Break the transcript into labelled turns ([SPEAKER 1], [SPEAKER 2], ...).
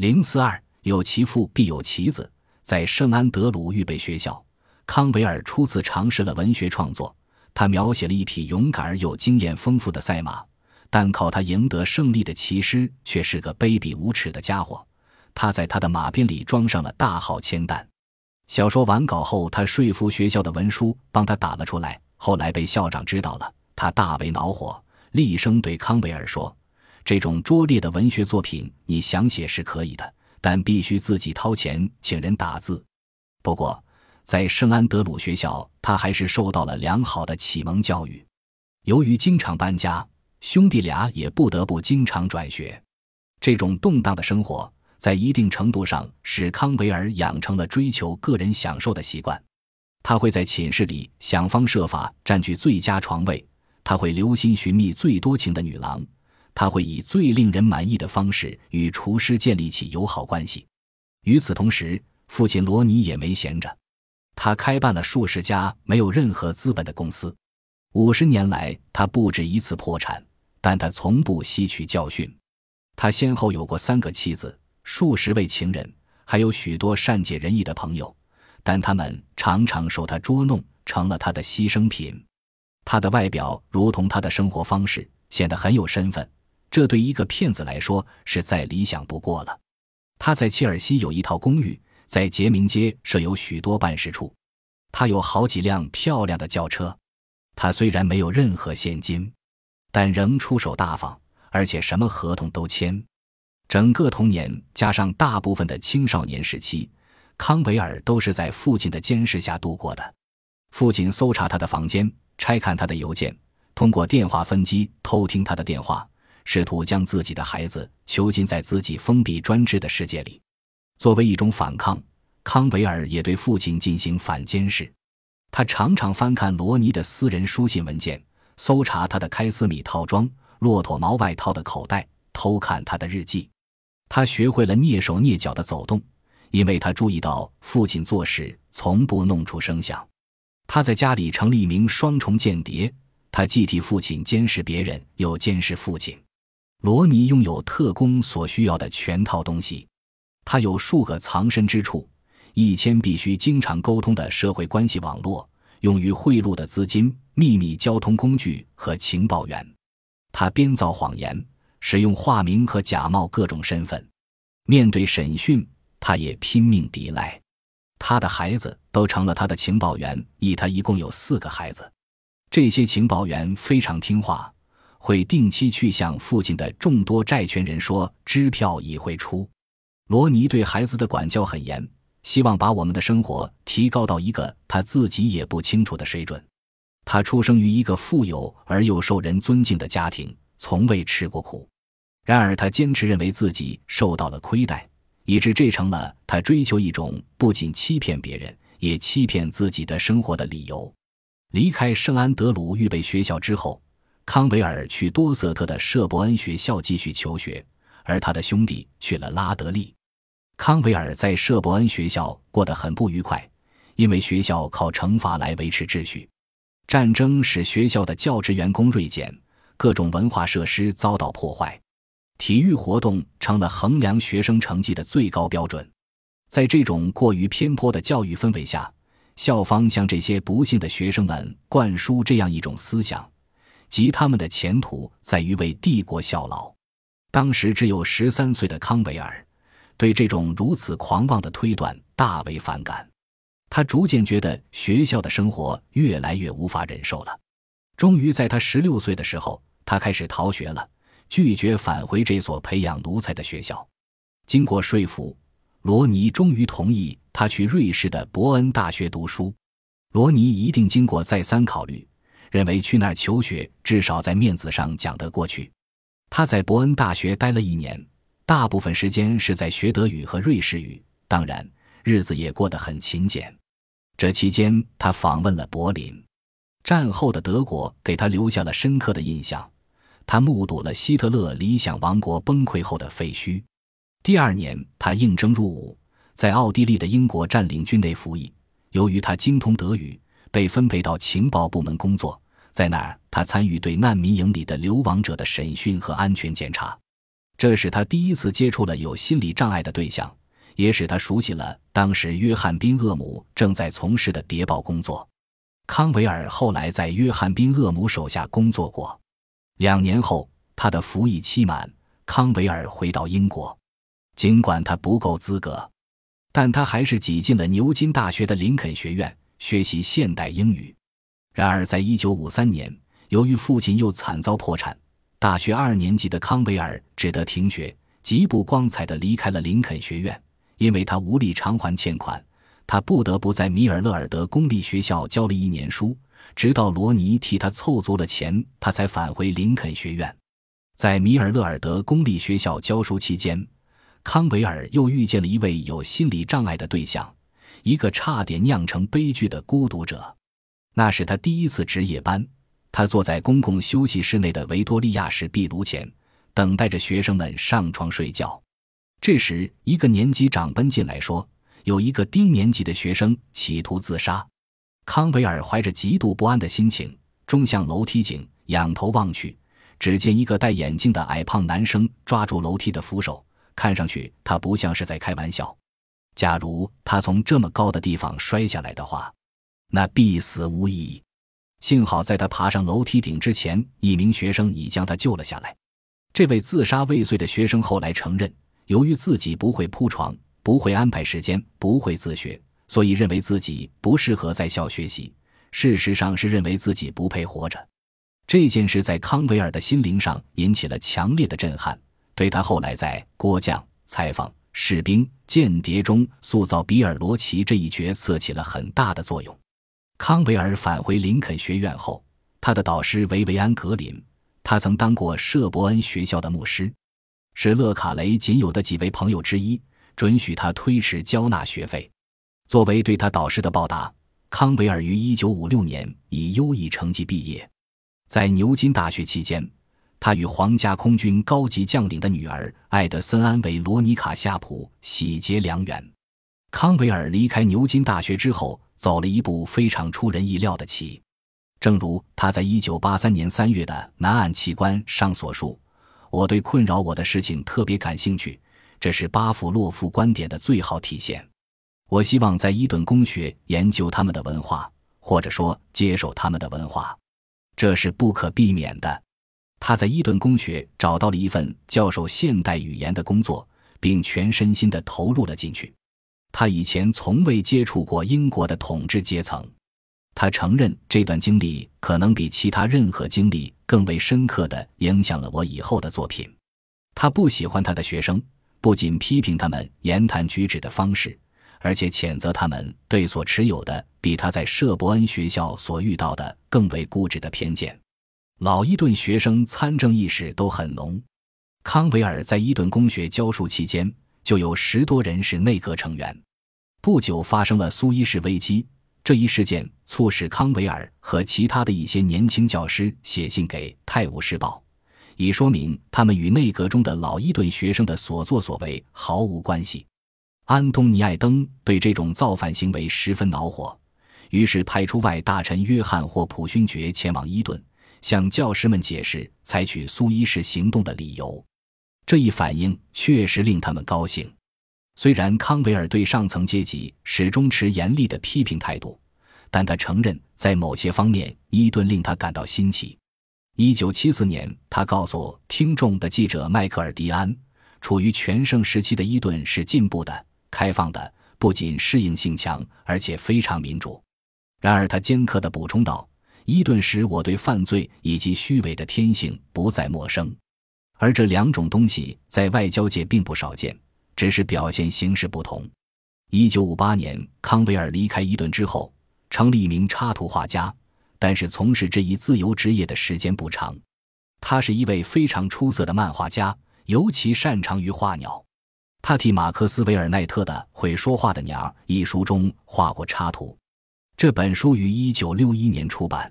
[SPEAKER 1] 零四二有其父必有其子，在圣安德鲁预备学校，康维尔初次尝试了文学创作。他描写了一匹勇敢而又经验丰富的赛马，但靠他赢得胜利的骑师却是个卑鄙无耻的家伙。他在他的马鞭里装上了大号铅弹。小说完稿后，他说服学校的文书帮他打了出来。后来被校长知道了，他大为恼火，厉声对康维尔说：“这种拙劣的文学作品，你想写是可以的，但必须自己掏钱请人打字。”不过，在圣安德鲁学校，他还是受到了良好的启蒙教育。由于经常搬家，兄弟俩也不得不经常转学。这种动荡的生活，在一定程度上使康维尔养成了追求个人享受的习惯。他会在寝室里想方设法占据最佳床位，他会留心寻觅最多情的女郎，他会以最令人满意的方式与厨师建立起友好关系。与此同时，父亲罗尼也没闲着。他开办了数十家没有任何资本的公司，五十年来他不止一次破产，但他从不吸取教训。他先后有过三个妻子，数十位情人，还有许多善解人意的朋友，但他们常常受他捉弄，成了他的牺牲品。他的外表如同他的生活方式，显得很有身份，这对一个骗子来说是再理想不过了。他在切尔西有一套公寓。在杰明街设有许多办事处，他有好几辆漂亮的轿车。他虽然没有任何现金，但仍出手大方，而且什么合同都签。整个童年加上大部分的青少年时期，康维尔都是在父亲的监视下度过的。父亲搜查他的房间，拆看他的邮件，通过电话分机偷听他的电话，试图将自己的孩子囚禁在自己封闭专制的世界里。作为一种反抗，康维尔也对父亲进行反监视。他常常翻看罗尼的私人书信文件，搜查他的开司米套装、骆驼毛外套的口袋，偷看他的日记。他学会了蹑手蹑脚的走动，因为他注意到父亲做事从不弄出声响。他在家里成了一名双重间谍，他既替父亲监视别人，又监视父亲。罗尼拥有特工所需要的全套东西。他有数个藏身之处，一千必须经常沟通的社会关系网络，用于贿赂的资金、秘密交通工具和情报员。他编造谎言，使用化名和假冒各种身份。面对审讯，他也拼命抵赖。他的孩子都成了他的情报员，以他一共有四个孩子。这些情报员非常听话，会定期去向父亲的众多债权人说支票已汇出。罗尼对孩子的管教很严，希望把我们的生活提高到一个他自己也不清楚的水准。他出生于一个富有而又受人尊敬的家庭，从未吃过苦。然而，他坚持认为自己受到了亏待，以致这成了他追求一种不仅欺骗别人，也欺骗自己的生活的理由。离开圣安德鲁预备学校之后，康维尔去多瑟特的舍伯恩学校继续求学，而他的兄弟去了拉德利。康维尔在舍伯恩学校过得很不愉快，因为学校靠惩罚来维持秩序。战争使学校的教职员工锐减，各种文化设施遭到破坏，体育活动成了衡量学生成绩的最高标准。在这种过于偏颇的教育氛围下，校方向这些不幸的学生们灌输这样一种思想，即他们的前途在于为帝国效劳。当时只有十三岁的康维尔。对这种如此狂妄的推断大为反感，他逐渐觉得学校的生活越来越无法忍受了。终于在他十六岁的时候，他开始逃学了，拒绝返回这所培养奴才的学校。经过说服，罗尼终于同意他去瑞士的伯恩大学读书。罗尼一定经过再三考虑，认为去那儿求学至少在面子上讲得过去。他在伯恩大学待了一年。大部分时间是在学德语和瑞士语，当然日子也过得很勤俭。这期间，他访问了柏林。战后的德国给他留下了深刻的印象。他目睹了希特勒理想王国崩溃后的废墟。第二年，他应征入伍，在奥地利的英国占领军内服役。由于他精通德语，被分配到情报部门工作。在那儿，他参与对难民营里的流亡者的审讯和安全检查。这使他第一次接触了有心理障碍的对象，也使他熟悉了当时约翰宾厄姆正在从事的谍报工作。康维尔后来在约翰宾厄姆手下工作过。两年后，他的服役期满，康维尔回到英国。尽管他不够资格，但他还是挤进了牛津大学的林肯学院学习现代英语。然而，在一九五三年，由于父亲又惨遭破产，大学二年级的康维尔只得停学，极不光彩地离开了林肯学院。因为他无力偿还欠款，他不得不在米尔勒尔德公立学校教了一年书，直到罗尼替他凑足了钱，他才返回林肯学院。在米尔勒尔德公立学校教书期间，康维尔又遇见了一位有心理障碍的对象，一个差点酿成悲剧的孤独者。那是他第一次值夜班，他坐在公共休息室内的维多利亚式壁炉前，等待着学生们上床睡觉。这时，一个年级长奔进来说：“有一个低年级的学生企图自杀。”康维尔怀着极度不安的心情冲向楼梯井，仰头望去，只见一个戴眼镜的矮胖男生抓住楼梯的扶手，看上去他不像是在开玩笑。假如他从这么高的地方摔下来的话，那必死无疑。幸好在他爬上楼梯顶之前，一名学生已将他救了下来。这位自杀未遂的学生后来承认，由于自己不会铺床、不会安排时间、不会自学，所以认为自己不适合在校学习。事实上是认为自己不配活着。这件事在康维尔的心灵上引起了强烈的震撼，对他后来在郭将、采访、士兵、间谍中塑造比尔·罗奇这一角色起了很大的作用。康维尔返回林肯学院后，他的导师维维安·格林，他曾当过舍伯恩学校的牧师，是勒卡雷仅有的几位朋友之一，准许他推迟交纳学费。作为对他导师的报答，康维尔于1956年以优异成绩毕业。在牛津大学期间，他与皇家空军高级将领的女儿艾德森·安维罗尼卡·夏普喜结良缘。康维尔离开牛津大学之后。走了一步非常出人意料的棋，正如他在一九八三年三月的南岸奇观上所述：“我对困扰我的事情特别感兴趣，这是巴甫洛夫观点的最好体现。我希望在伊顿公学研究他们的文化，或者说接受他们的文化，这是不可避免的。”他在伊顿公学找到了一份教授现代语言的工作，并全身心地投入了进去。他以前从未接触过英国的统治阶层，他承认这段经历可能比其他任何经历更为深刻地影响了我以后的作品。他不喜欢他的学生，不仅批评他们言谈举止的方式，而且谴责他们对所持有的比他在舍伯恩学校所遇到的更为固执的偏见。老伊顿学生参政意识都很浓。康维尔在伊顿公学教书期间。就有十多人是内阁成员。不久发生了苏伊士危机，这一事件促使康维尔和其他的一些年轻教师写信给《泰晤士报》，以说明他们与内阁中的老伊顿学生的所作所为毫无关系。安东尼·艾登对这种造反行为十分恼火，于是派出外大臣约翰·霍普勋爵前往伊顿，向教师们解释采取苏伊士行动的理由。这一反应确实令他们高兴。虽然康维尔对上层阶级始终持严厉的批评态度，但他承认在某些方面伊顿令他感到新奇。一九七四年，他告诉听众的记者迈克尔·迪安，处于全盛时期的伊顿是进步的、开放的，不仅适应性强，而且非常民主。然而，他尖刻地补充道：“伊顿使我对犯罪以及虚伪的天性不再陌生。”而这两种东西在外交界并不少见，只是表现形式不同。一九五八年，康维尔离开伊顿之后，成了一名插图画家，但是从事这一自由职业的时间不长。他是一位非常出色的漫画家，尤其擅长于画鸟。他替马克思·韦尔奈特的《会说话的鸟》一书中画过插图。这本书于一九六一年出版。